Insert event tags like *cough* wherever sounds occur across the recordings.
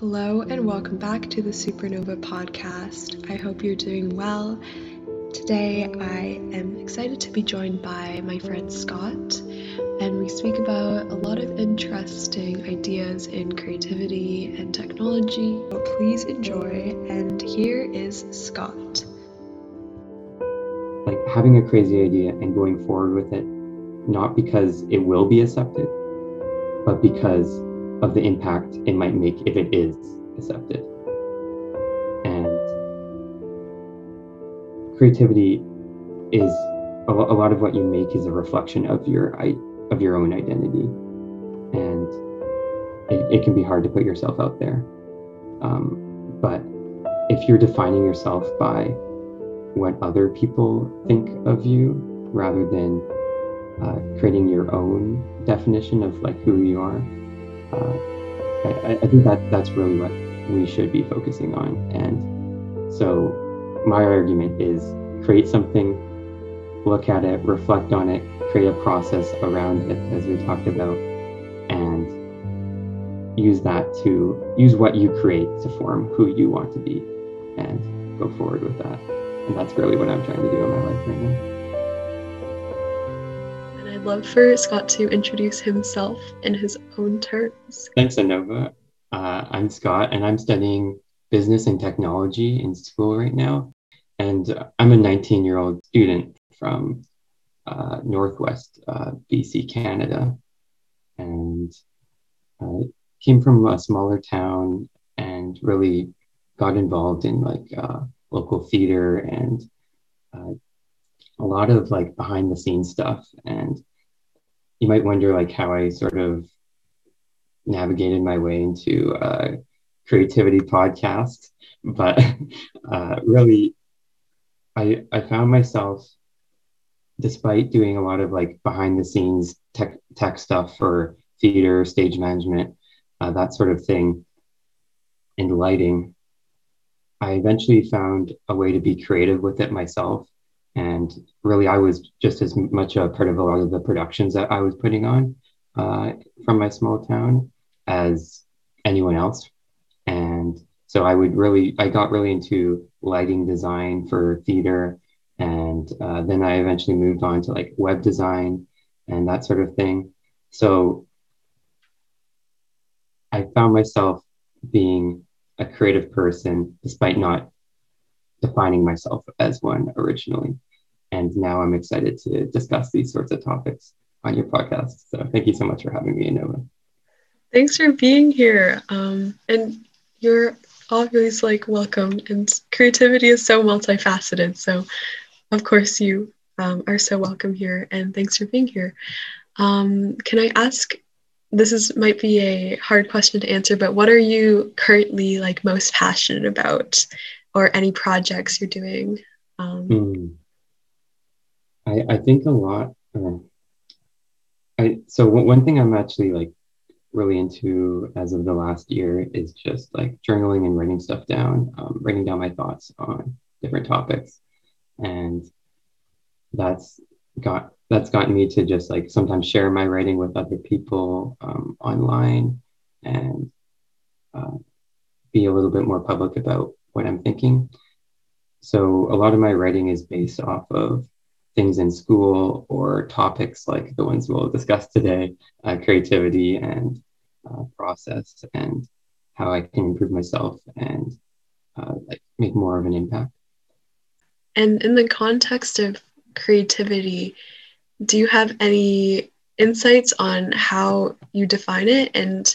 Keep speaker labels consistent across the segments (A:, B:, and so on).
A: Hello, and welcome back to the Supernova podcast. I hope you're doing well. Today, I am excited to be joined by my friend Scott, and we speak about a lot of interesting ideas in creativity and technology. So please enjoy, and here is Scott.
B: Like having a crazy idea and going forward with it, not because it will be accepted, but because of the impact it might make if it is accepted. And creativity is a, lot of what you make is a reflection of your of your own identity, and it, it can be hard to put yourself out there. Um, but if you're defining yourself by what other people think of you rather than uh, creating your own definition of like who you are, uh, I, I, think that that's really what we should be focusing on. And so my argument is create something, look at it, reflect on it, create a process around it, as we talked about, and use that to use what you create to form who you want to be and go forward with that. And that's really what I'm trying to do in my life right now.
A: I'd love for Scott to introduce himself in his own terms.
B: Thanks, Anova. Uh, I'm Scott, and I'm studying business and technology in school right now. And I'm a 19 year old student from uh, Northwest uh, BC, Canada. And I came from a smaller town and really got involved in like uh, local theater and uh, a lot of like behind the scenes stuff. And you might wonder like how I sort of navigated my way into a creativity podcast, but *laughs* uh, really, I I found myself, despite doing a lot of like behind the scenes tech tech stuff for theater, stage management, uh, that sort of thing, and lighting. I eventually found a way to be creative with it myself and really i was just as much a part of a lot of the productions that i was putting on uh, from my small town as anyone else. And so i would really i got really into lighting design for theater. And uh, then i eventually moved on to like web design and that sort of thing. So i found myself being a creative person despite not defining myself as one originally. And now I'm excited to discuss these sorts of topics on your podcast. So thank you so much for having me, Anova.
A: Thanks for being here. Um, and you're always like welcome. And creativity is so multifaceted. So, of course, you um, are so welcome here. And thanks for being here. Um, can I ask? This is might be a hard question to answer, but what are you currently like most passionate about or any projects you're doing? Um,
B: mm. I, I think a lot. Um, I so one thing I'm actually like really into as of the last year is just like journaling and writing stuff down, um, writing down my thoughts on different topics, and that's got that's gotten me to just like sometimes share my writing with other people um, online and uh, be a little bit more public about what I'm thinking. So a lot of my writing is based off of things in school or topics like the ones we'll discuss today, uh, creativity and uh, process and how I can improve myself and uh, like make more of an impact.
A: And in the context of creativity, do you have any insights on how you define it and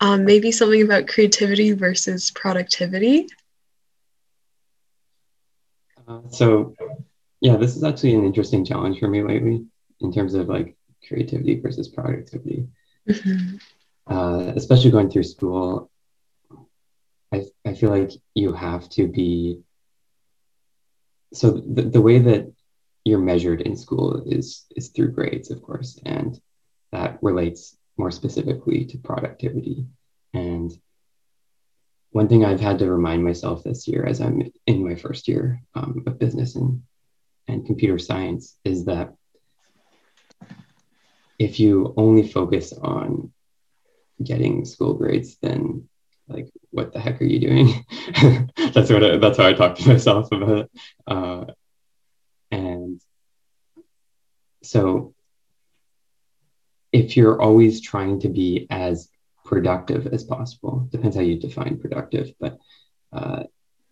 A: um, maybe something about creativity versus productivity?
B: Uh, so, yeah, this is actually an interesting challenge for me lately in terms of like creativity versus productivity. Mm-hmm. Uh, especially going through school, I, I feel like you have to be. So the, the way that you're measured in school is is through grades, of course, and that relates more specifically to productivity. And one thing I've had to remind myself this year as I'm in my first year um, of business and, and computer science is that if you only focus on getting school grades, then like what the heck are you doing? *laughs* That's what I, that's how i talk to myself about it. Uh, and so if you're always trying to be as productive as possible. Depends how you define productive but uh,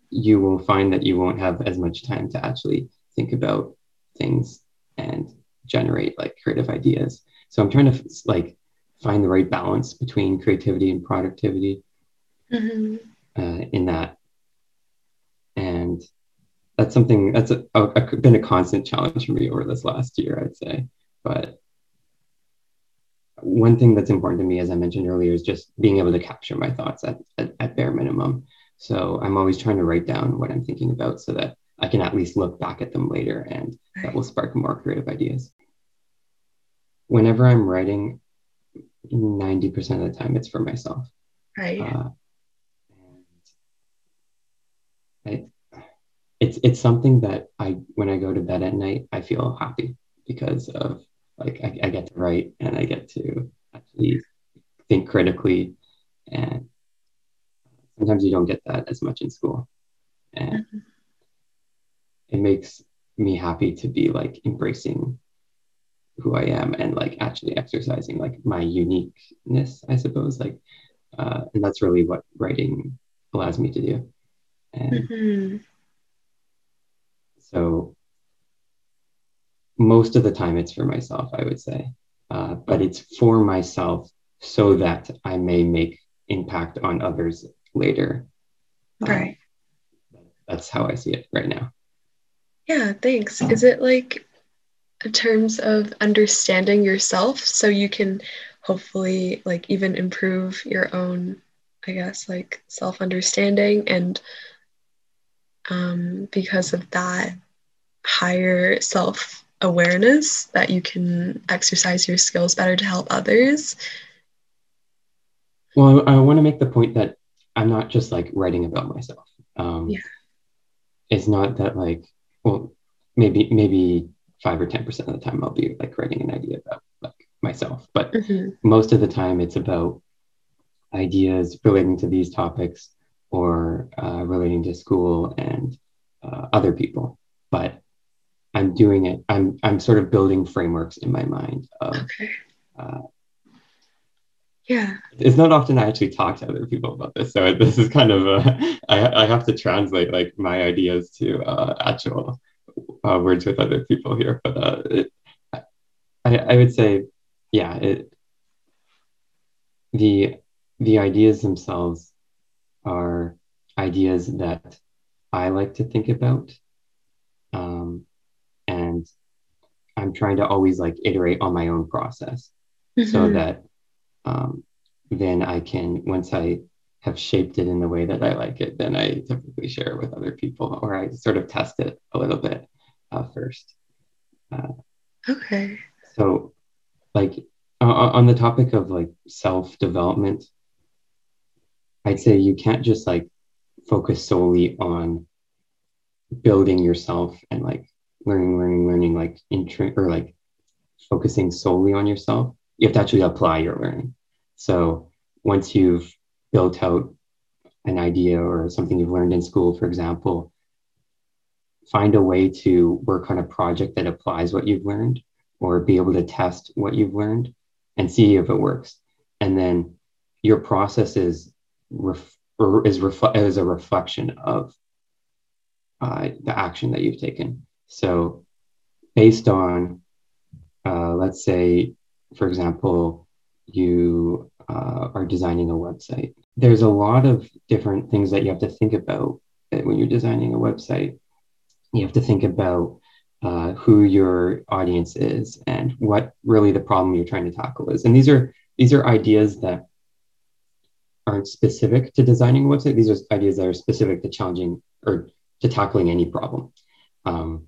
B: you will find that you won't have as much time to actually think about things and generate like creative ideas. So i'm trying to like find the right balance between creativity and productivity mm-hmm. uh, in that. And that's something that's a, a, a, been a constant challenge for me over this last year i'd say. But one thing that's important to me as i mentioned earlier is just being able to capture my thoughts at, at, at bare minimum so i'm always trying to write down what i'm thinking about so that i can at least look back at them later and that will spark more creative ideas whenever i'm writing 90% of the time it's for myself.
A: Right. Uh,
B: I, it's it's something that I when I go to bed at night I feel happy because of like I, I get to write and I get to actually think critically and sometimes you don't get that as much in school and mm-hmm. it makes me happy to be like embracing who I am and like actually exercising like my uniqueness, I suppose. Like, uh, and that's really what writing allows me to do. And mm-hmm. so most of the time it's for myself, I would say, uh, but it's for myself so that I may make impact on others later.
A: Right.
B: Um, that's how I see it right now.
A: Yeah, thanks. Is it like in terms of understanding yourself so you can hopefully like even improve your own i guess like self understanding and um, because of that higher self awareness that you can exercise your skills better to help others
B: well i, I want to make the point that i'm not just like writing about myself um, yeah. it's not that like well maybe maybe five or ten percent of the time I'll be like writing an idea about like myself. But mm-hmm. most of the time it's about ideas relating to these topics or uh, relating to school and uh, other people. But I'm doing it. I'm I'm sort of building frameworks in my mind of. Okay. Uh,
A: yeah.
B: It's not often I actually talk to other people about this, so this is kind of a, I, I have to translate like my ideas to uh, actual uh, words with other people here, but uh, it, I, I would say, yeah, it, the the ideas themselves are ideas that I like to think about, um, I'm trying to always like iterate on my own process, mm-hmm. so that um, then I can once I have shaped it in the way that I like it, then I typically share it with other people or I sort of test it a little bit uh, first. Uh,
A: okay.
B: So, like uh, on the topic of like self development, I'd say you can't just like focus solely on building yourself and like learning, learning, learning, like intro or like focusing solely on yourself. You have to actually apply your learning. So once you've built out an idea or something you've learned in school, for example, find a way to work on a project that applies what you've learned or be able to test what you've learned and see if it works. And then your process is, ref- is, refle- is a reflection of uh, the action that you've taken. So, based on, uh, let's say, for example, you uh, are designing a website. There's a lot of different things that you have to think about when you're designing a website. You have to think about uh, who your audience is and what really the problem you're trying to tackle is. And these are these are ideas that aren't specific to designing a website. These are ideas that are specific to challenging or to tackling any problem. Um,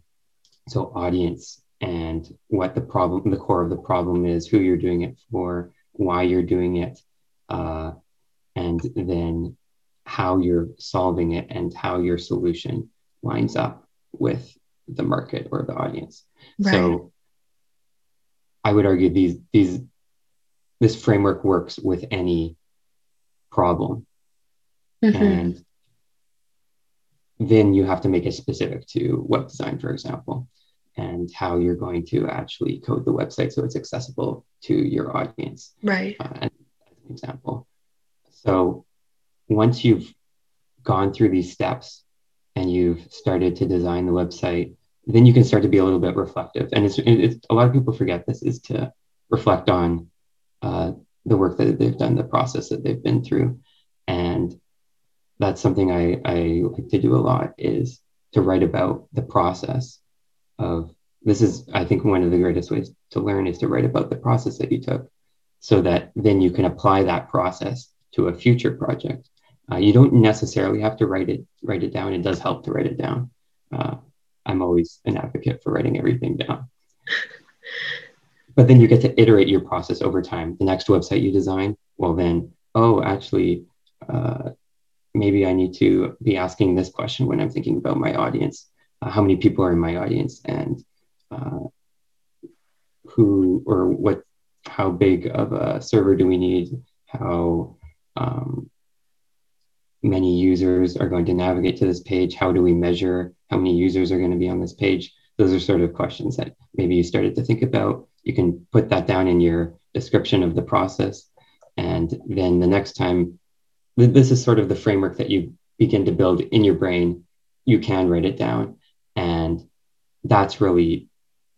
B: so audience and what the problem, the core of the problem is, who you're doing it for, why you're doing it, uh, and then how you're solving it and how your solution lines up with the market or the audience. Right. So I would argue these these this framework works with any problem. Mm-hmm. And then you have to make it specific to web design, for example, and how you're going to actually code the website so it's accessible to your audience.
A: Right.
B: Uh, as an example. So once you've gone through these steps and you've started to design the website, then you can start to be a little bit reflective. And it's, it's a lot of people forget this is to reflect on uh, the work that they've done, the process that they've been through. And that's something I, I like to do a lot is to write about the process of this is I think one of the greatest ways to learn is to write about the process that you took so that then you can apply that process to a future project. Uh, you don't necessarily have to write it write it down. It does help to write it down. Uh, I'm always an advocate for writing everything down. but then you get to iterate your process over time. The next website you design, well, then, oh, actually, uh, maybe I need to be asking this question when I'm thinking about my audience. Uh, how many people are in my audience, and uh, who or what? How big of a server do we need? How um, many users are going to navigate to this page? How do we measure how many users are going to be on this page? Those are sort of questions that maybe you started to think about. You can put that down in your description of the process. And then the next time, this is sort of the framework that you begin to build in your brain. You can write it down. And that's really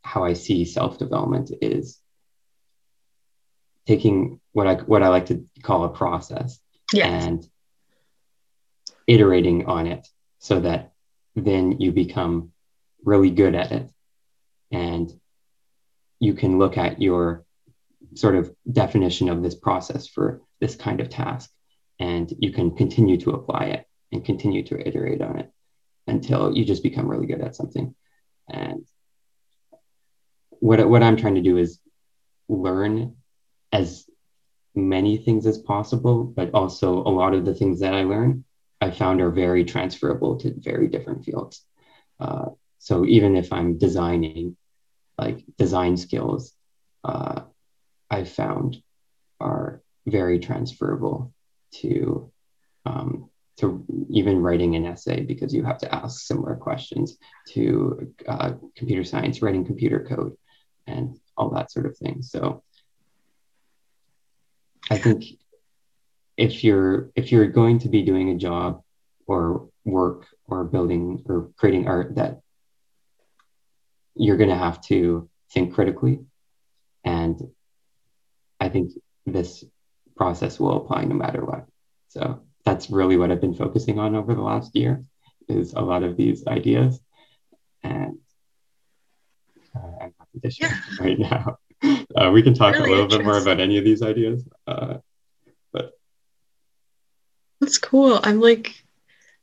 B: how I see self development is taking what I what I like to call a process yes. and iterating on it so that then you become really good at it and you can look at your sort of definition of this process for this kind of task and you can continue to apply it and continue to iterate on it until you just become really good at something and what, what i'm trying to do is learn as many things as possible but also a lot of the things that i learn I found are very transferable to very different fields. Uh, so even if I'm designing, like design skills, uh, I found are very transferable to um, to even writing an essay because you have to ask similar questions to uh, computer science, writing computer code, and all that sort of thing. So I think if you're if you're going to be doing a job or work or building or creating art that you're going to have to think critically and i think this process will apply no matter what so that's really what i've been focusing on over the last year is a lot of these ideas and uh, i'm happy to share yeah. *laughs* right now uh, we can talk really a little bit more about any of these ideas uh,
A: that's cool. I'm like,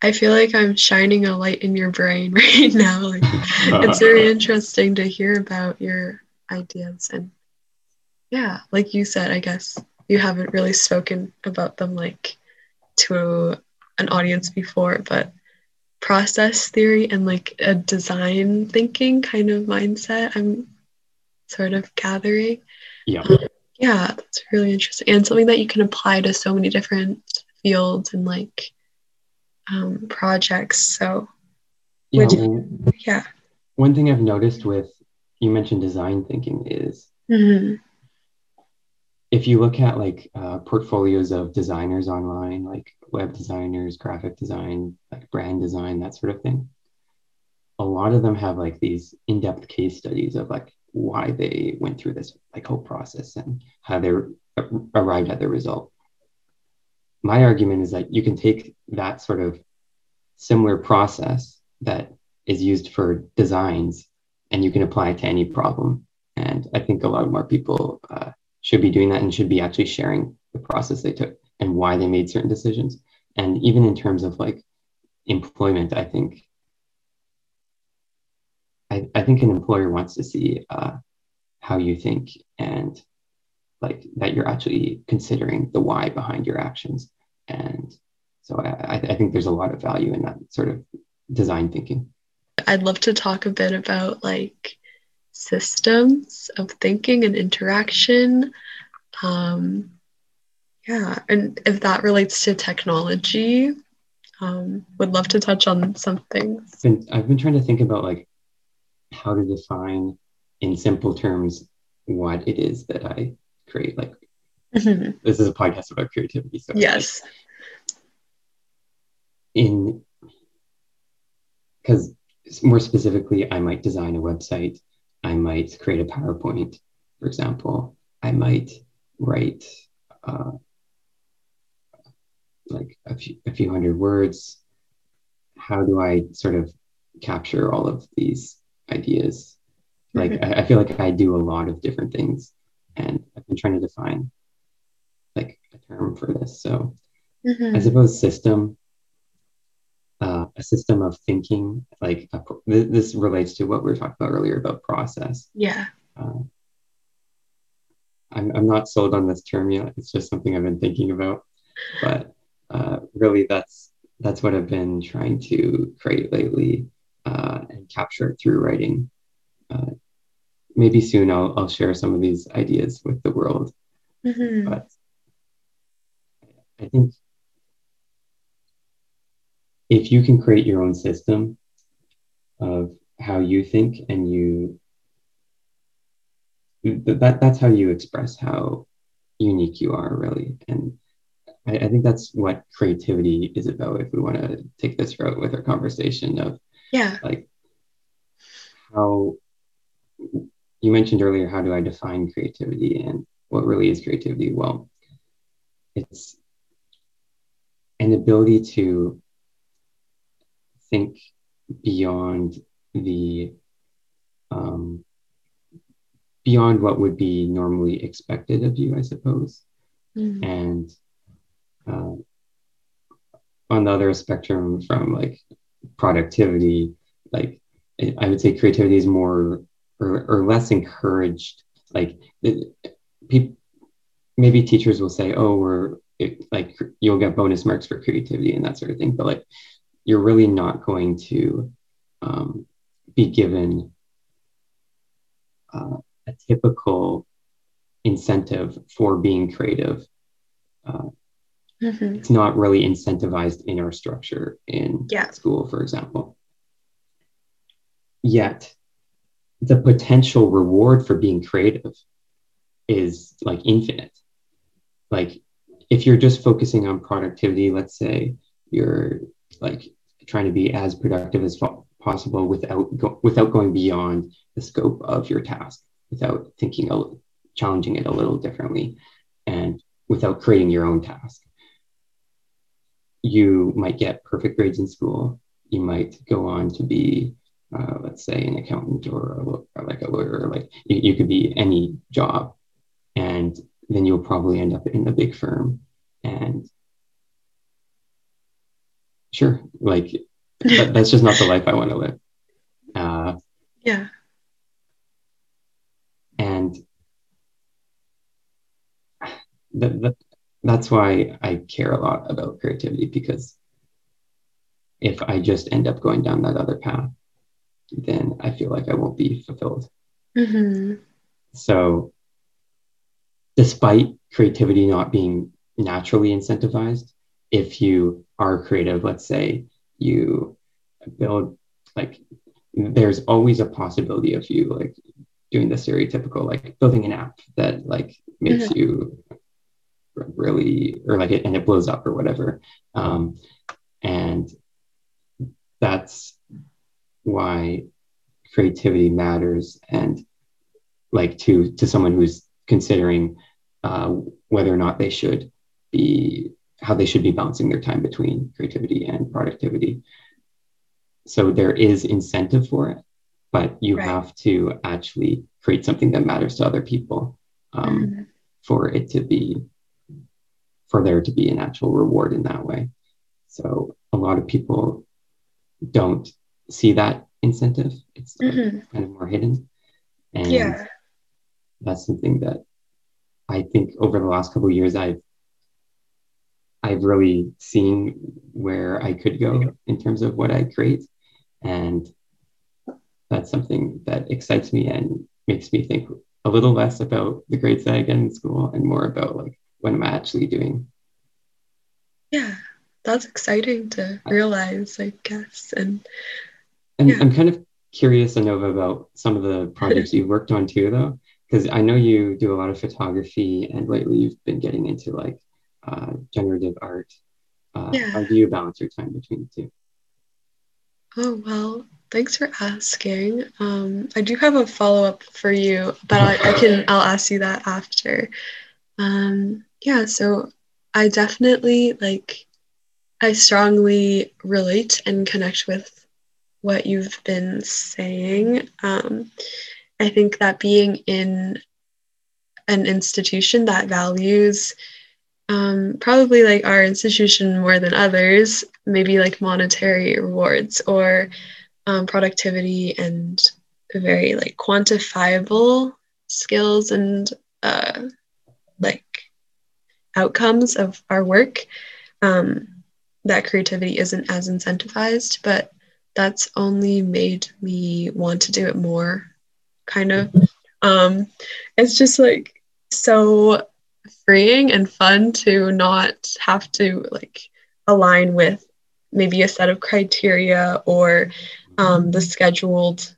A: I feel like I'm shining a light in your brain *laughs* right now. Like, it's *laughs* very interesting to hear about your ideas. And yeah, like you said, I guess you haven't really spoken about them like to an audience before, but process theory and like a design thinking kind of mindset, I'm sort of gathering.
B: Yeah. Um,
A: yeah, that's really interesting. And something that you can apply to so many different fields and like um, projects. So,
B: yeah, well, yeah. One thing I've noticed with you mentioned design thinking is mm-hmm. If you look at like uh, portfolios of designers online, like web designers, graphic design, like brand design, that sort of thing. A lot of them have like these in-depth case studies of like why they went through this like whole process and how they arrived at the result my argument is that you can take that sort of similar process that is used for designs and you can apply it to any problem. And I think a lot more people uh, should be doing that and should be actually sharing the process they took and why they made certain decisions. And even in terms of like employment, I think I, I think an employer wants to see uh, how you think and like that you're actually considering the why behind your actions. And so I, I think there's a lot of value in that sort of design thinking.
A: I'd love to talk a bit about like systems of thinking and interaction. Um, yeah, and if that relates to technology, um, would love to touch on some things.
B: I've been trying to think about like how to define in simple terms what it is that I create. Like mm-hmm. this is a podcast about creativity. So
A: yes.
B: In because more specifically, I might design a website. I might create a PowerPoint, for example. I might write uh, like a few, a few hundred words. How do I sort of capture all of these ideas? Like, mm-hmm. I, I feel like I do a lot of different things, and I've been trying to define like a term for this. So, mm-hmm. I suppose system uh, a system of thinking. Like a, this relates to what we were talking about earlier about process.
A: Yeah.
B: Uh, I'm, I'm not sold on this term yet. It's just something I've been thinking about. But uh, really, that's that's what I've been trying to create lately uh, and capture through writing. Uh, maybe soon I'll, I'll share some of these ideas with the world. Mm-hmm. But I think if you can create your own system of how you think and you that that's how you express how unique you are really. And I, I, think that's what creativity is about if we want to take this route with our conversation of
A: yeah.
B: like how you mentioned earlier how do i define creativity and what really is creativity? Well it's an ability to think beyond the um, beyond what would be normally expected of you, I suppose. Mm-hmm. And uh, on the other spectrum, from like productivity, like I would say creativity is more or, or less encouraged. Like people, maybe teachers will say, "Oh, we're it, like you'll get bonus marks for creativity and that sort of thing," but like you're really not going to um, be given uh, a typical incentive for being creative. Uh, mm-hmm. It's not really incentivized in our structure in yeah. school, for example. Yet, the potential reward for being creative is like infinite. Like, if you're just focusing on productivity, let's say you're like trying to be as productive as possible without go- without going beyond the scope of your task, without thinking a, challenging it a little differently, and without creating your own task. You might get perfect grades in school. You might go on to be, uh, let's say, an accountant or, a, or like a lawyer. Like you, you could be any job, and then you'll probably end up in a big firm and sure. Like that, that's just not the life i want to live. Uh,
A: yeah.
B: and that, that, that's why i care a lot about creativity because if i just end up going down that other path then i feel like i won't be fulfilled. Mm-hmm. so despite creativity not being naturally incentivized if you are creative, let's say you build like there's always a possibility of you like doing the stereotypical like building an app that like makes mm-hmm. you really or like it and it blows up or whatever um, and that's why creativity matters and like to to someone who's considering uh, whether or not they should be how they should be balancing their time between creativity and productivity. So there is incentive for it, but you right. have to actually create something that matters to other people um, mm-hmm. for it to be, for there to be an actual reward in that way. So a lot of people don't see that incentive. It's mm-hmm. kind of more hidden. And yeah. that's something that I think over the last couple years I've I've really seen where I could go in terms of what I create. And that's something that excites me and makes me think a little less about the grades that I get in school and more about like what am I actually doing.
A: Yeah. that's exciting to realize, I guess. And
B: and
A: yeah.
B: I'm kind of curious, Anova, about some of the projects *laughs* you've worked on too, though, because I know you do a lot of photography, and lately you've been getting into like uh, generative art. Uh, yeah. How do you balance your time between the two?
A: Oh well, thanks for asking. Um, I do have a follow up for you, but I, I can *laughs* I'll ask you that after. Um, yeah, so I definitely like I strongly relate and connect with what you've been saying. Um, I think that being in an institution that values um, probably like our institution more than others, maybe like monetary rewards or um, productivity and very like quantifiable skills and uh, like outcomes of our work. Um, that creativity isn't as incentivized, but that's only made me want to do it more, kind of. Um, it's just like so freeing and fun to not have to like align with maybe a set of criteria or um, the scheduled,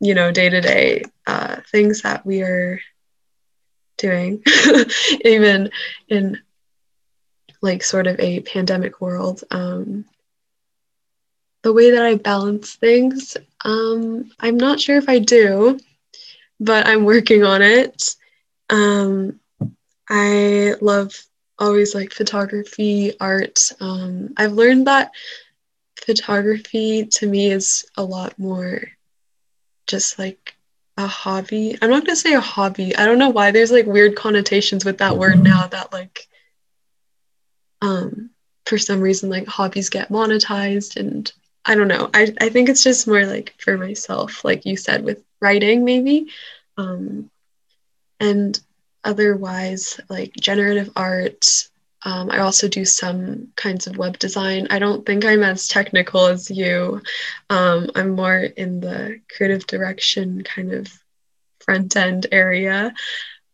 A: you know, day to day things that we are doing, *laughs* even in like sort of a pandemic world. Um, the way that I balance things, um, I'm not sure if I do, but I'm working on it. Um, I love always like photography, art. Um, I've learned that photography to me is a lot more just like a hobby. I'm not gonna say a hobby. I don't know why there's like weird connotations with that word now that like um, for some reason like hobbies get monetized and I don't know. I, I think it's just more like for myself, like you said, with writing maybe. Um, and otherwise, like generative art, um, I also do some kinds of web design. I don't think I'm as technical as you. Um, I'm more in the creative direction kind of front end area.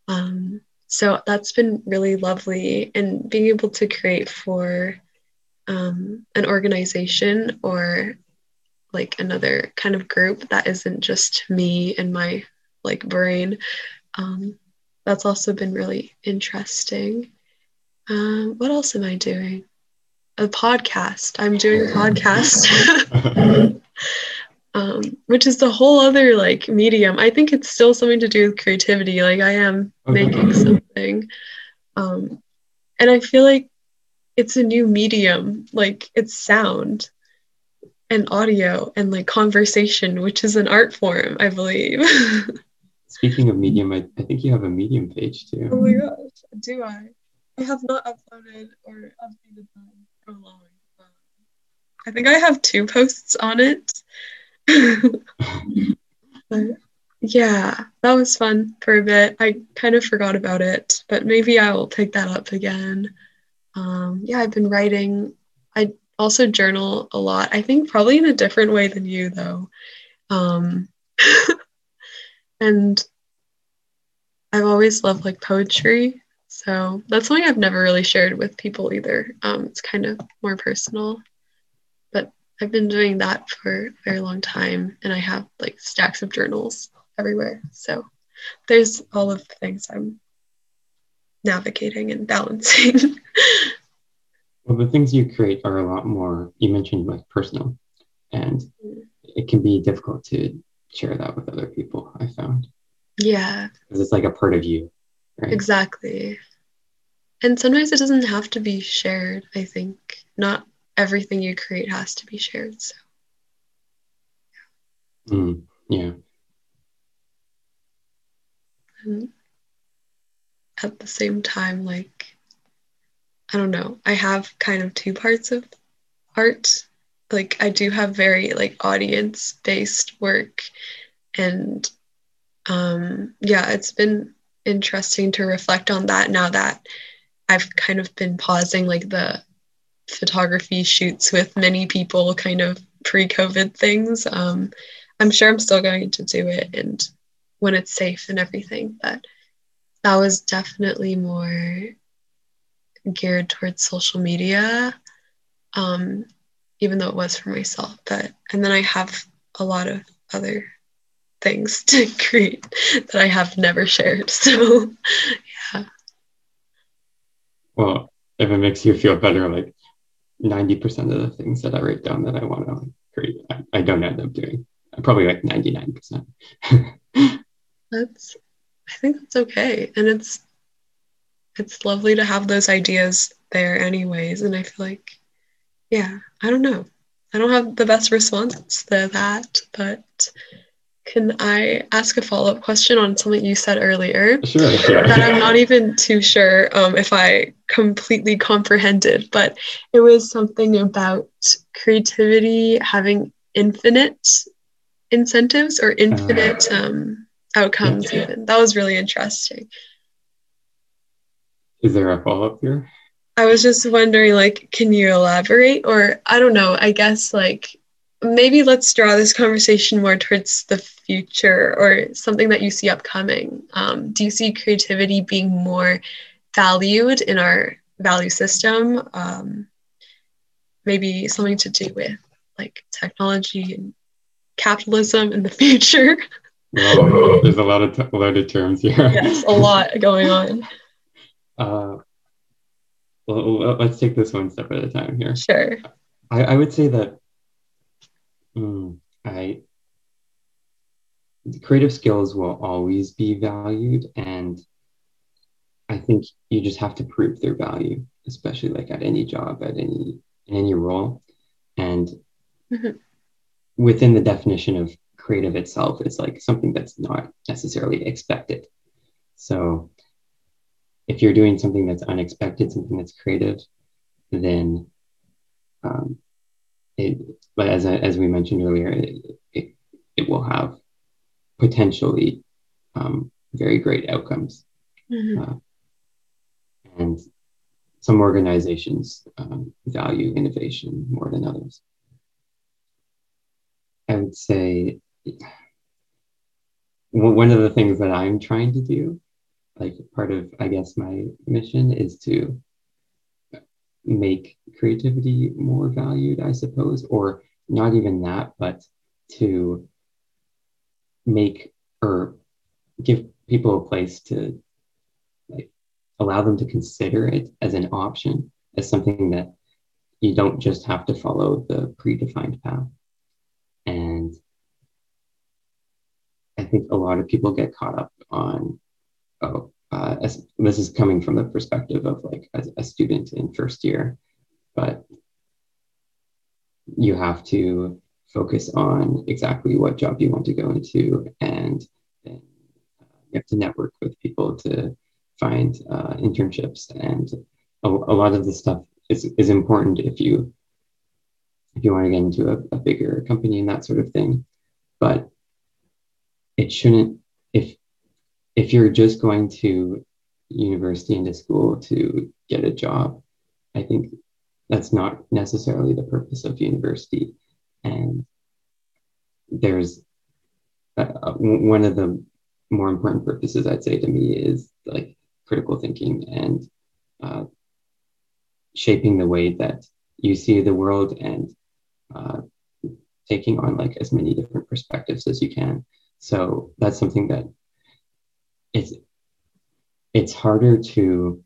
A: Um, so that's been really lovely and being able to create for um, an organization or like another kind of group that isn't just me and my like brain um, that's also been really interesting um, what else am i doing a podcast i'm doing a podcast *laughs* um, which is the whole other like medium. I think it's still something to do with creativity. Like I am making something, um, and I feel like it's a new medium. Like it's sound and audio and like conversation, which is an art form, I believe. *laughs*
B: Speaking of medium, I, I think you have a medium page too.
A: Oh my gosh, do I? I have not uploaded or updated them for a long. I think I have two posts on it *laughs* but yeah, that was fun for a bit. I kind of forgot about it, but maybe I will pick that up again. Um, yeah, I've been writing. I also journal a lot. I think probably in a different way than you, though. Um, *laughs* and I've always loved like poetry. So that's something I've never really shared with people either. Um, it's kind of more personal. But I've been doing that for a very long time and I have like stacks of journals everywhere. So there's all of the things I'm navigating and balancing. *laughs*
B: well, the things you create are a lot more, you mentioned like personal, and mm. it can be difficult to share that with other people, I found.
A: Yeah.
B: Because it's like a part of you,
A: right? Exactly. And sometimes it doesn't have to be shared, I think. Not everything you create has to be shared. So,
B: mm, yeah.
A: And at the same time, like, I don't know, I have kind of two parts of art. Like, I do have very like audience based work, and um, yeah, it's been interesting to reflect on that now that I've kind of been pausing like the photography shoots with many people kind of pre-covid things. Um, i'm sure i'm still going to do it and when it's safe and everything but that was definitely more geared towards social media. Um, even though it was for myself. But and then I have a lot of other things *laughs* to create that I have never shared. *laughs* So yeah.
B: Well, if it makes you feel better, like 90% of the things that I write down that I want to create, I, I don't end up doing. I'm probably like 99%. *laughs*
A: that's I think that's okay. And it's it's lovely to have those ideas there anyways. And I feel like, yeah, I don't know. I don't have the best response to that, but can I ask a follow up question on something you said earlier?
B: Sure. Yeah.
A: That I'm not even too sure um, if I completely comprehended, but it was something about creativity having infinite incentives or infinite uh, um, outcomes, yeah. even. That was really interesting.
B: Is there a follow up here?
A: I was just wondering, like, can you elaborate? Or I don't know, I guess, like, maybe let's draw this conversation more towards the future or something that you see upcoming. Um, do you see creativity being more valued in our value system? Um, maybe something to do with like technology and capitalism in the *laughs* future.
B: Well, there's a lot of t- loaded terms here.
A: yes, a lot going on. *laughs*
B: Uh, well, let's take this one step at a time here.
A: Sure.
B: I, I would say that Mm, I creative skills will always be valued and I think you just have to prove their value, especially like at any job, at any in any role. And mm-hmm. within the definition of creative itself, it's like something that's not necessarily expected. So if you're doing something that's unexpected, something that's creative, then um, it, but as, as we mentioned earlier, it, it, it will have potentially um, very great outcomes. Mm-hmm. Uh, and some organizations um, value innovation more than others. I would say one of the things that I'm trying to do, like part of, I guess, my mission is to make creativity more valued, I suppose, or not even that, but to make or give people a place to like allow them to consider it as an option, as something that you don't just have to follow the predefined path. And I think a lot of people get caught up on, oh, uh, as, this is coming from the perspective of like a, a student in first year, but you have to focus on exactly what job you want to go into and then uh, you have to network with people to find uh, internships. And a, a, lot of the stuff is, is important if you if you want to get into a, a bigger company and that sort of thing but it shouldn't if you're just going to university and to school to get a job, I think that's not necessarily the purpose of university. And there's uh one of the more important purposes, I'd say to me, is like critical thinking and uh, shaping the way that you see the world and uh, taking on like as many different perspectives as you can. So that's something that it's it's harder to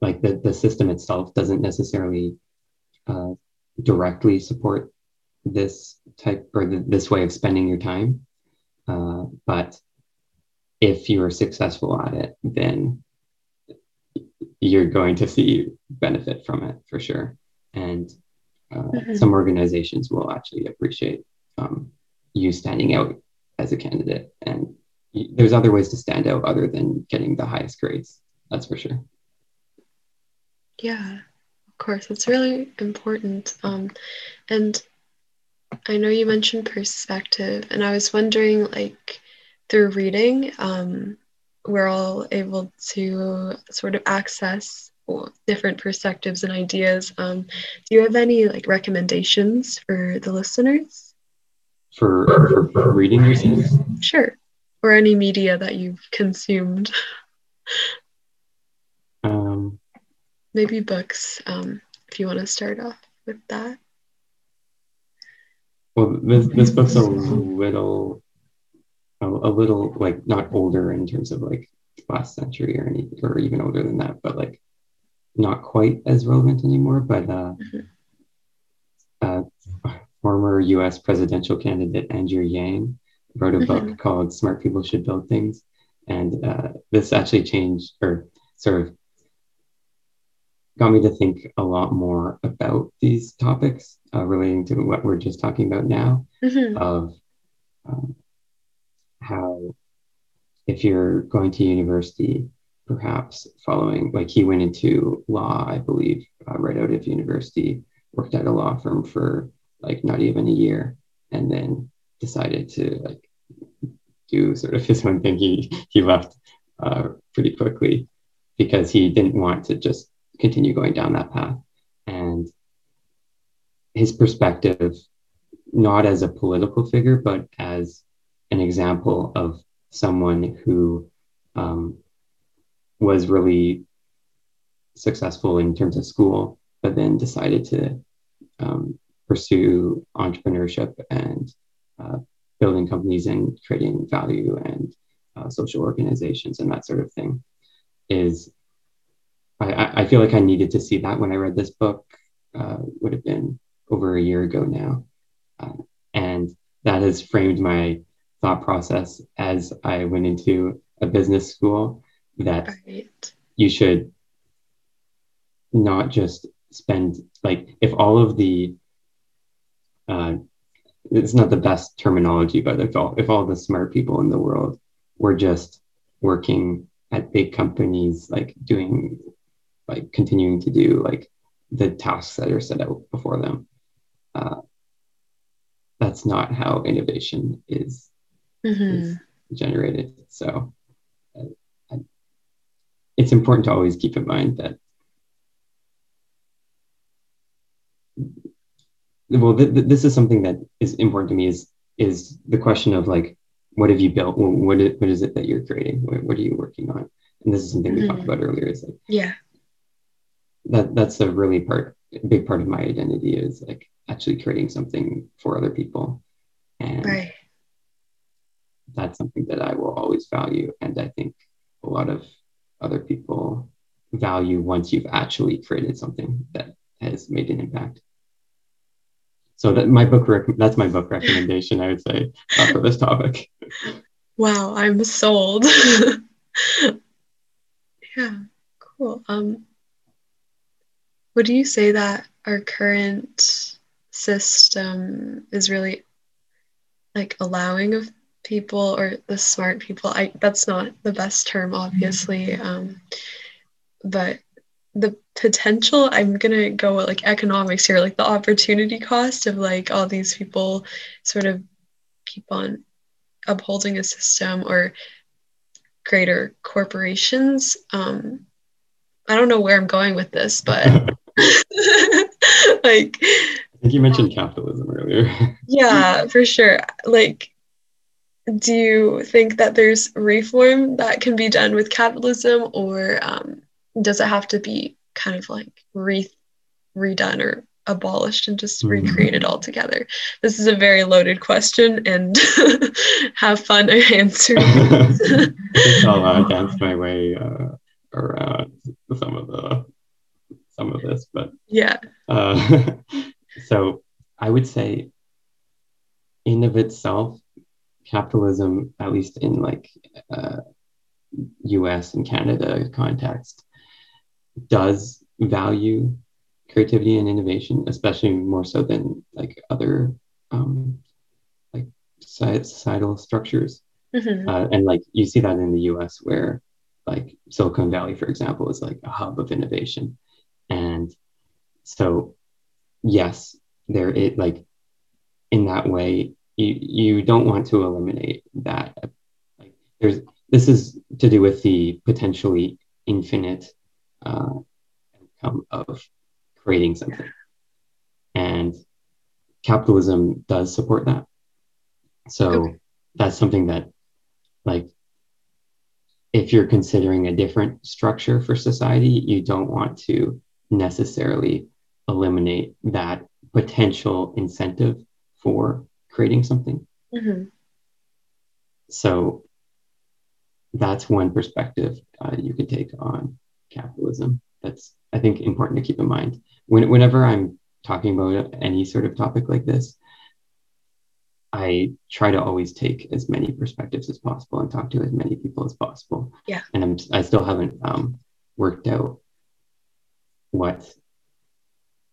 B: like the, the system itself doesn't necessarily uh, directly support this type or the, this way of spending your time uh, but if you are successful at it then you're going to see benefit from it for sure and uh, mm-hmm. some organizations will actually appreciate um, you standing out as a candidate and there's other ways to stand out other than getting the highest grades. That's for sure.
A: Yeah, of course. It's really important. Um, and I know you mentioned perspective, and I was wondering, like, through reading, um, we're all able to sort of access different perspectives and ideas. Um, do you have any like recommendations for the listeners?
B: For, for reading, you
A: Sure or any media that you've consumed?
B: Um,
A: Maybe books um, if you want to start off with that.
B: Well, this this book's a little, a, a little like not older in terms of like last century or any or even older than that, but like not quite as relevant anymore. But uh, mm-hmm. uh, former U.S. presidential candidate Andrew Yang wrote a mm-hmm. book called "Smart People Should Build Things," and uh, this actually changed or sort of got me to think a lot more about these topics uh, relating to what we're just talking about now mm-hmm. of um, how if you're going to university perhaps following like he went into law i believe uh, right out of university worked at a law firm for like not even a year and then decided to like do sort of *laughs* his own thing he he left uh, pretty quickly because he didn't want to just continue going down that path. And his perspective, not as a political figure, but as an example of someone who um, was really successful in terms of school, but then decided to um, pursue entrepreneurship and building companies and creating value and uh, social organizations and that sort of thing is I, I feel like I needed to see that when I read this book. Uh, would have been over a year ago now, uh, and that has framed my thought process as I went into a business school. That right. you should not just spend like if all of the uh, it's not the best terminology, but if all if all the smart people in the world were just working at big companies, like doing like continuing to do like the tasks that are set out before them. Uh, that's not how innovation is, mm-hmm. is generated. So uh, it's important to always keep in mind that. Well, th- th- this is something that is important to me. Is is the question of like, what have you built? What is, what is it that you're creating? What, what are you working on? And this is something we talked mm-hmm. about earlier. Is like,
A: yeah,
B: that that's a really part big part of my identity is like actually creating something for other people and right. that's something that i will always value and i think a lot of other people value once you've actually created something that has made an impact so that my book rec- that's my book recommendation i would say uh, for this topic.
A: Wow i'm sold. *laughs* Yeah cool. Um would you say that our current system is really like allowing of people or the smart people? I that's not the best term, obviously, um, but the potential i'm gonna go with like economics here like the opportunity cost of like all these people sort of keep on upholding a system or greater corporations um i don't know where i'm going with this but *laughs* *laughs* like
B: I think you mentioned capitalism earlier. *laughs*
A: yeah, for sure. Like do you think that there's reform that can be done with capitalism or um, does it have to be kind of like re- redone or abolished and just mm-hmm. recreated altogether? This is a very loaded question and *laughs* have fun *laughs* answering.
B: I'll uh, dance my way uh, around some of the some of this, but
A: yeah.
B: Uh, *laughs* so I would say, in of itself, capitalism, at least in like uh, U.S. and Canada context, does value creativity and innovation, especially more so than like other um, like societal structures. Mm-hmm. Uh, and like you see that in the U.S. where like Silicon Valley, for example, is like a hub of innovation. And so, yes, there it like in that way, you you don't want to eliminate that. Like there's this is to do with the potentially infinite uh, outcome of creating something, and capitalism does support that. So okay. that's something that, like, if you're considering a different structure for society, you don't want to necessarily eliminate that potential incentive for creating something.
A: Mm-hmm.
B: So that's one perspective uh, you could take on capitalism. That's I think important to keep in mind. When, whenever I'm talking about any sort of topic like this, I try to always take as many perspectives as possible and talk to as many people as possible.
A: Yeah.
B: And I'm I still haven't um, worked out what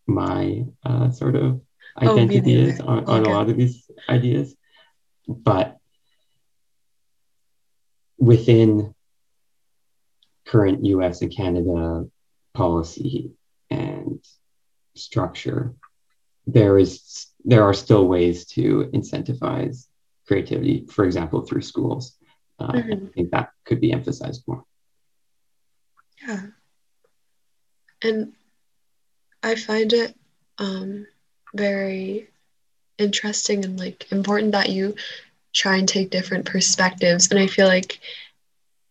B: my uh, sort of
A: Oh,
B: identity
A: neither.
B: is on, on a lot of these ideas. But within current US and Canada policy and structure, there is there are still ways to incentivize creativity, for example, through schools. Uh,
A: Mhm.
B: I think that could be emphasized more.
A: Yeah. And I find it um, very interesting and like important that you try and take different perspectives. And I feel like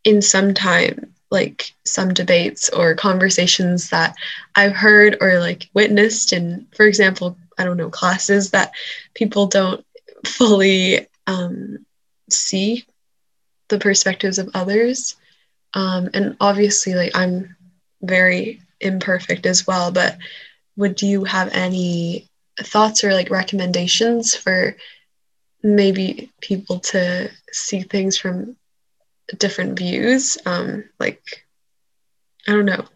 A: in some time, like some debates or conversations that I've heard or like witnessed in, for example, I don't know, classes that people don't fully um, see the perspectives of others. Um, and obviously, like I'm very imperfect as well, but would you have any thoughts or like recommendations for maybe people to see things from different views? Um, like, I don't know,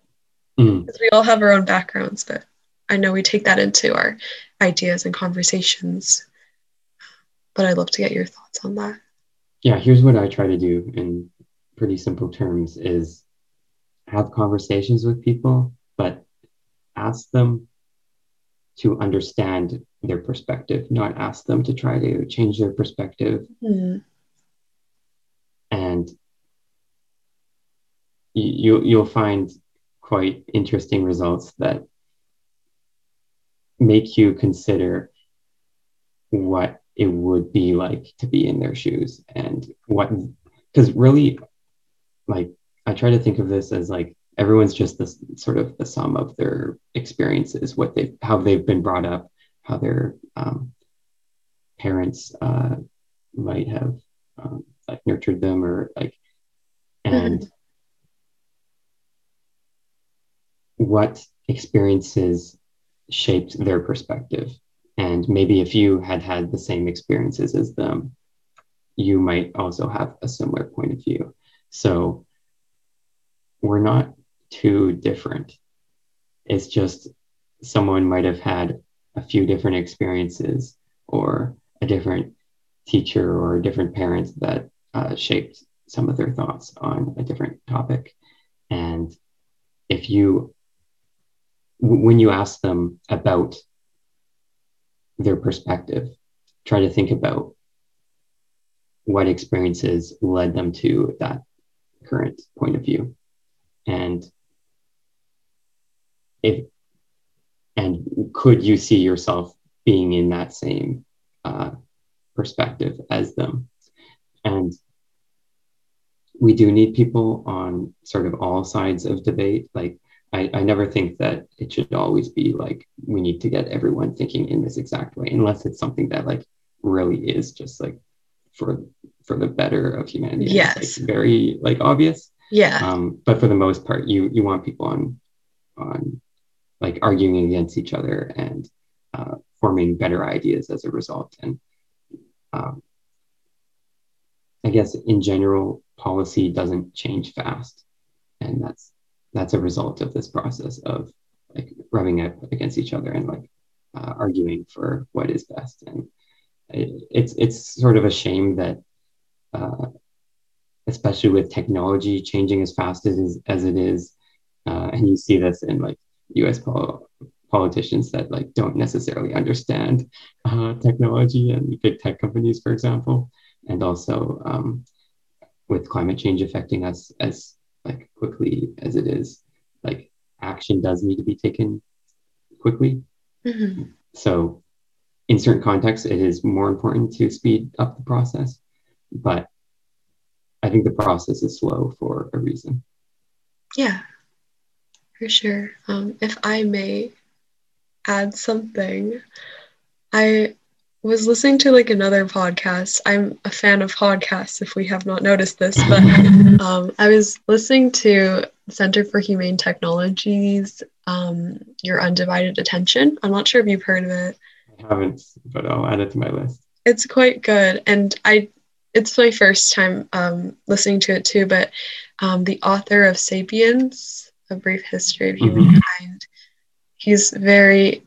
B: Mm.
A: we all have our own backgrounds, but I know we take that into our ideas and conversations. But I'd love to get your thoughts on that.
B: yeah here's what i try to do in pretty simple terms is have conversations with people but ask them to understand their perspective not ask them to try to change their perspective
A: Hmm.
B: and you, you you'll find quite interesting results that make you consider what it would be like to be in their shoes and what because really like i try to think of this as like everyone's just this sort of the sum of their experiences what they how they've been brought up how their um, parents uh, might have um, like nurtured them or like and what experiences shaped their perspective. And maybe if you had had the same experiences as them you might also have a similar point of view. So we're not too different. It's just someone might have had a few different experiences or a different teacher or a different parent that uh, shaped some of their thoughts on a different topic. And if you when you ask them about their perspective try to think about what experiences led them to that current point of view. And if and could you see yourself being in that same uh, perspective as them? And we do need people on sort of all sides of debate like I, I never think that it should always be like we need to get everyone thinking in this exact way unless it's something that like really is just like for for the better of humanity and it's,
A: Yes.
B: like very like obvious
A: Yeah.
B: um, but for the most part you you want people on on like arguing against each other and uh, forming better ideas as a result and um, i guess in general policy doesn't change fast and that's that's a result of this process of like rubbing up against each other and like uh, arguing for what is best. And it, it's it's sort of a shame that uh, especially with technology changing as fast as, as it is uh, and you see this in like us pol- politicians that like don't necessarily understand uh, technology and big tech companies for example. And also um, with climate change affecting us as quickly as it is like action does need to be taken quickly
A: Mhm.
B: so in certain contexts it is more important to speed up the process but i think the process is slow for a reason
A: Yeah, for sure. Um, if I may add something. I was listening to like another podcast. I'm a fan of podcasts if we have not noticed this, but *laughs* um, I was listening to Center for Humane Technologies, um, Your Undivided Attention. I'm not sure if you've heard of it.
B: I haven't, but I'll add it to my list.
A: It's quite good. And I, it's my first time um, listening to it too, but um, the author of Sapiens, A Brief History of mm-hmm. Humankind, mm-hmm. he's very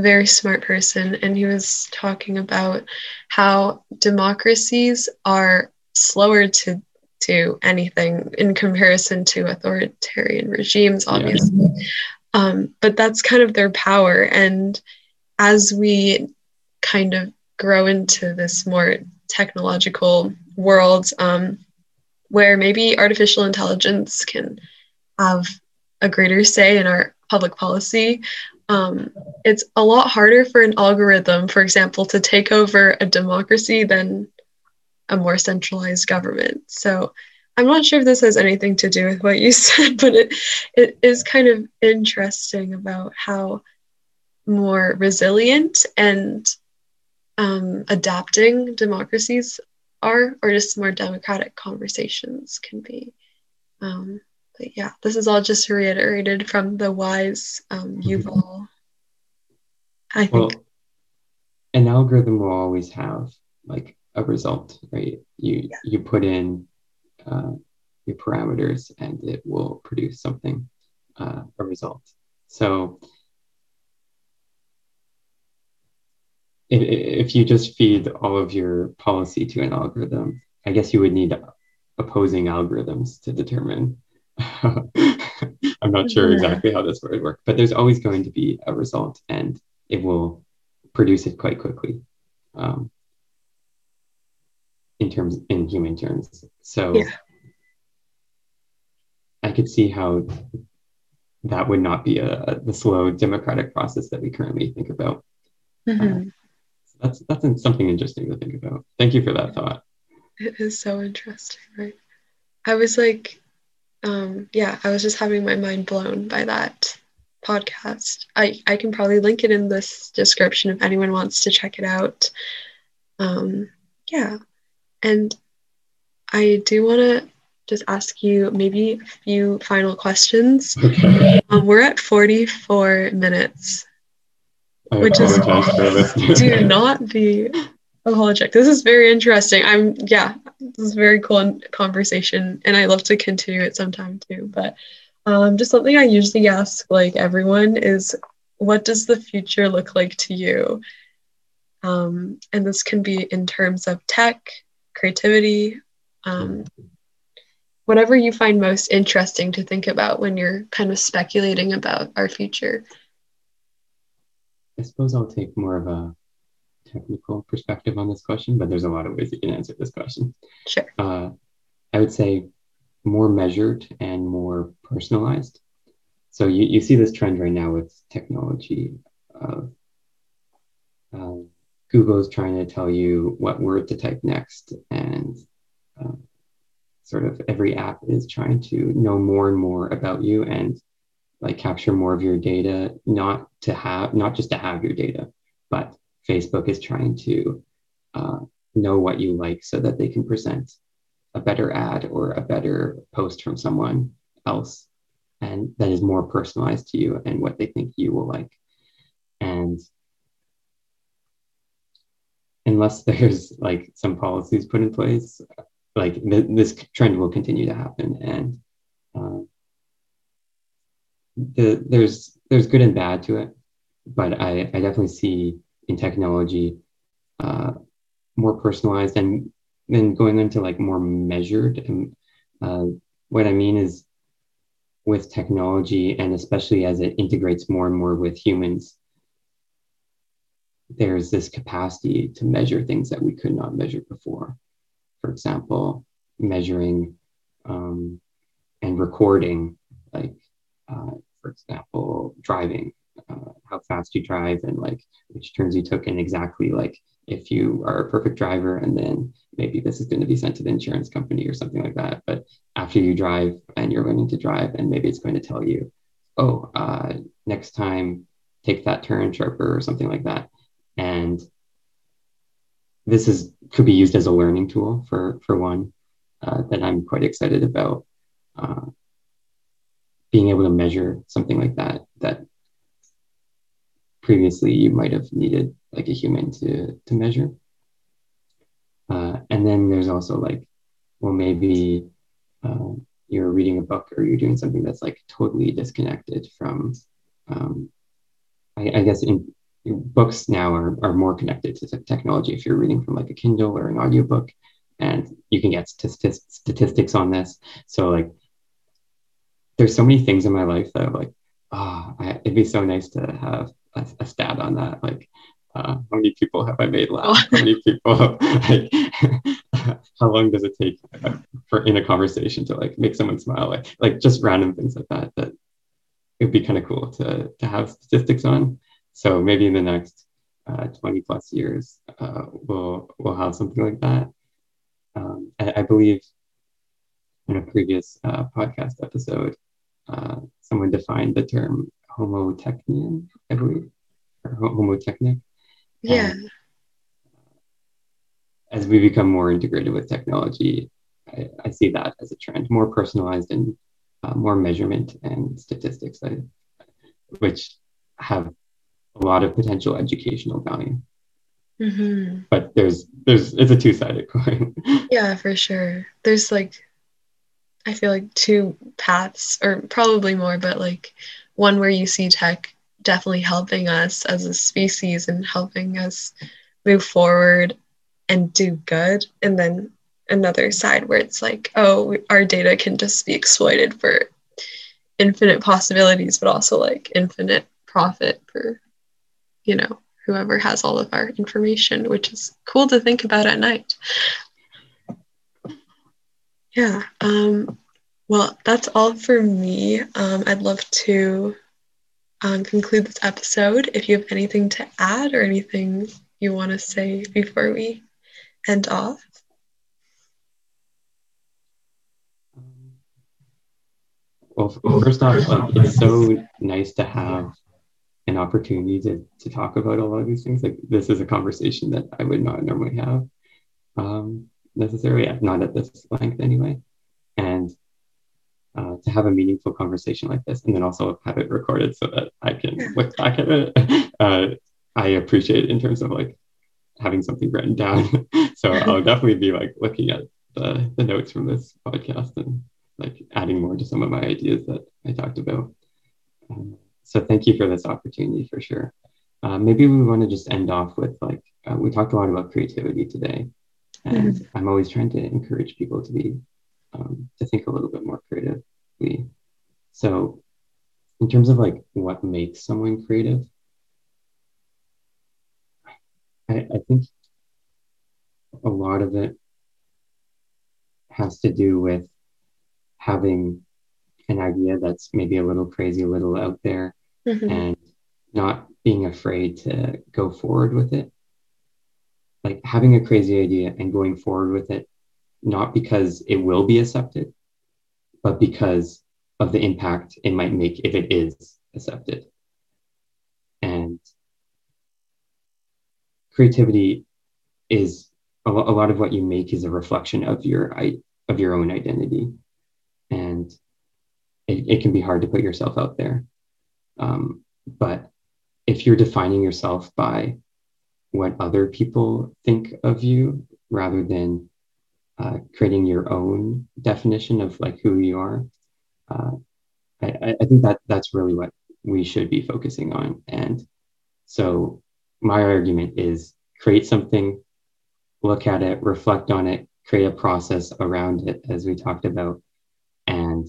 A: very smart person, and he was talking about how democracies are slower to do anything in comparison to authoritarian regimes, obviously. Yeah. Um, but that's kind of their power. And as we kind of grow into this more technological world, um, where maybe artificial intelligence can have a greater say in our public policy, um, it's a lot harder for an algorithm, for example, to take over a democracy than a more centralized government. So I'm not sure if this has anything to do with what you *laughs* said, but it it is kind of interesting about how more resilient and um, adapting democracies are, or just more democratic conversations can be. Um, but yeah, this is all just reiterated from the wise um, mm-hmm. Yuval. I think. Well,
B: an algorithm will always have like a result, right? You yeah. you put in uh, your parameters and it will produce something, uh, a result. So if, if you just feed all of your policy to an algorithm, I guess you would need opposing algorithms to determine *laughs* I'm not sure exactly how this would work, but there's always going to be a result and it will produce it quite quickly um, in terms in human terms. So yeah. I could see how that would not be a, a, the slow democratic process that we currently think about. Mm-hmm. Uh, that's that's something interesting to think about. Thank you for that thought.
A: It is so interesting, right? I was like um, yeah, I was just having my mind blown by that podcast. I, I can probably link it in this description if anyone wants to check it out. Um, yeah. And I do want to just ask you maybe a few final questions. Okay. Um, we're at 44 minutes, I which is *laughs* do not be apologetic. This is very interesting. I'm yeah, this is very cool conversation, and I love to continue it sometime too. But um, just something I usually ask like everyone is, what does the future look like to you? Um, and this can be in terms of tech, creativity, um, whatever you find most interesting to think about when you're kind of speculating about our future.
B: I suppose I'll take more of a technical perspective on this question, but there's a lot of ways you can answer this question.
A: Sure.
B: Uh, I would say more measured and more personalized. So you, you see this trend right now with technology. Uh, uh, Google is trying to tell you what word to type next, and uh, sort of every app is trying to know more and more about you and like capture more of your data, not to have, not just to have your data, but Facebook is trying to uh, know what you like so that they can present a better ad or a better post from someone else and that is more personalized to you and what they think you will like. And unless *laughs* there's like some policies put in place, like th- this trend will continue to happen. And uh, the, there's there's good and bad to it, but I, I definitely see in technology uh, more personalized and then going into like more measured. And uh, what i mean is with technology and especially as it integrates more and more with humans there's this capacity to measure things that we could not measure before. For example measuring um, and recording like uh, for example driving uh, how fast you drive and like which turns you took and exactly like if you are a perfect driver and then maybe this is going to be sent to the insurance company or something like that but after you drive and you're learning to drive and maybe it's going to tell you oh uh, next time take that turn sharper or something like that. And this is could be used as a learning tool for for one uh, that I'm quite excited about. Uh, being able to measure something like that that previously you might have needed like a human to to measure. Uh, and then there's also like, well, maybe uh, you're reading a book or you're doing something that's like totally disconnected from, um, I, I, guess in books now are, are more connected to technology. If you're reading from like a Kindle or an audiobook, and you can get statistics on this. So like, there's so many things in my life that are like, oh, it'd be so nice to have a, a stat on that. Like, uh, how many people have I made laugh? How many people? Like, *laughs* how long does it take for in a conversation to like make someone smile? Like, like just random things like that. That it'd be kind of cool to to have statistics on. So maybe in the next uh, 20 plus years, uh, we'll we'll have something like that. Um, I, I, believe in a previous uh, podcast episode, uh, someone defined the term homotechnian, Homotechnic.
A: Yeah.
B: And as we become more integrated with technology, I, I see that as a trend, more personalized and uh, more measurement and statistics, I, which have a lot of potential educational value.
A: Mm-hmm.
B: But there's there's it's a two sided *laughs* coin.
A: yeah, for sure. There's like I feel like two paths, or probably more, but like one where you see tech definitely helping us as a species and helping us move forward and do good, and then another side where it's like, oh, our data can just be exploited for infinite possibilities, but also like infinite profit for, you know, whoever has all of our information, which is cool to think about at night. Yeah. Um, well, that's all for me. Um, I'd love to um, conclude this episode. If you have anything to add or anything you want to say before we end off.
B: Well, first off, it's so nice to have an opportunity to, to talk about a lot of these things. Like this is a conversation that I would not normally have um, necessarily, not at this length anyway. And uh, to have a meaningful conversation like this, and then also have it recorded so that I can look back at it, uh, I appreciate it in terms of like having something written down. *laughs* so *laughs* I'll definitely be like looking at the, the notes from this podcast and like adding more to some of my ideas that I talked about. Um, so thank you for this opportunity for sure. Uh, maybe we want to just end off with like uh, we talked a lot about creativity today, and mm-hmm. I'm always trying to encourage people to be um, to think a little bit more creatively. So, in terms of like what makes someone creative, I, I think a lot of it has to do with having an idea that's maybe a little crazy, a little out there, mm-hmm. and not being afraid to go forward with it. Like having a crazy idea and going forward with it, not because it will be accepted, but because of the impact it might make if it is accepted. And creativity is a, lot of what you make is a reflection of your of your own identity and it, it can be hard to put yourself out there um, but if you're defining yourself by what other people think of you rather than uh, creating your own definition of like who you are uh, I, I think that that's really what we should be focusing on and so my argument is create something look at it reflect on it create a process around it as we talked about and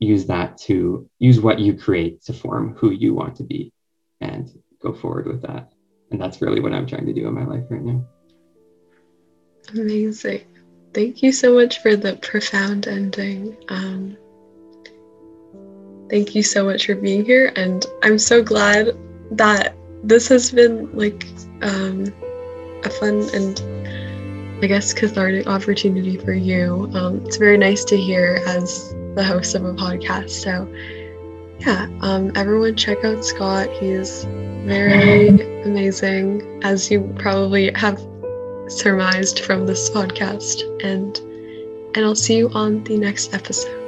B: use that to use what you create to form who you want to be and go forward with that. And that's really what I'm trying to do in my life right now.
A: Amazing. Thank you so much for the profound ending. Um, thank you so much for being here. And I'm so glad that this has been like um, a fun and I guess cathartic opportunity for you. Um, it's very nice to hear as the host of a podcast. So, yeah, um, everyone check out Scott. He's very *laughs* amazing, as you probably have surmised from this podcast. And and I'll see you on the next episode.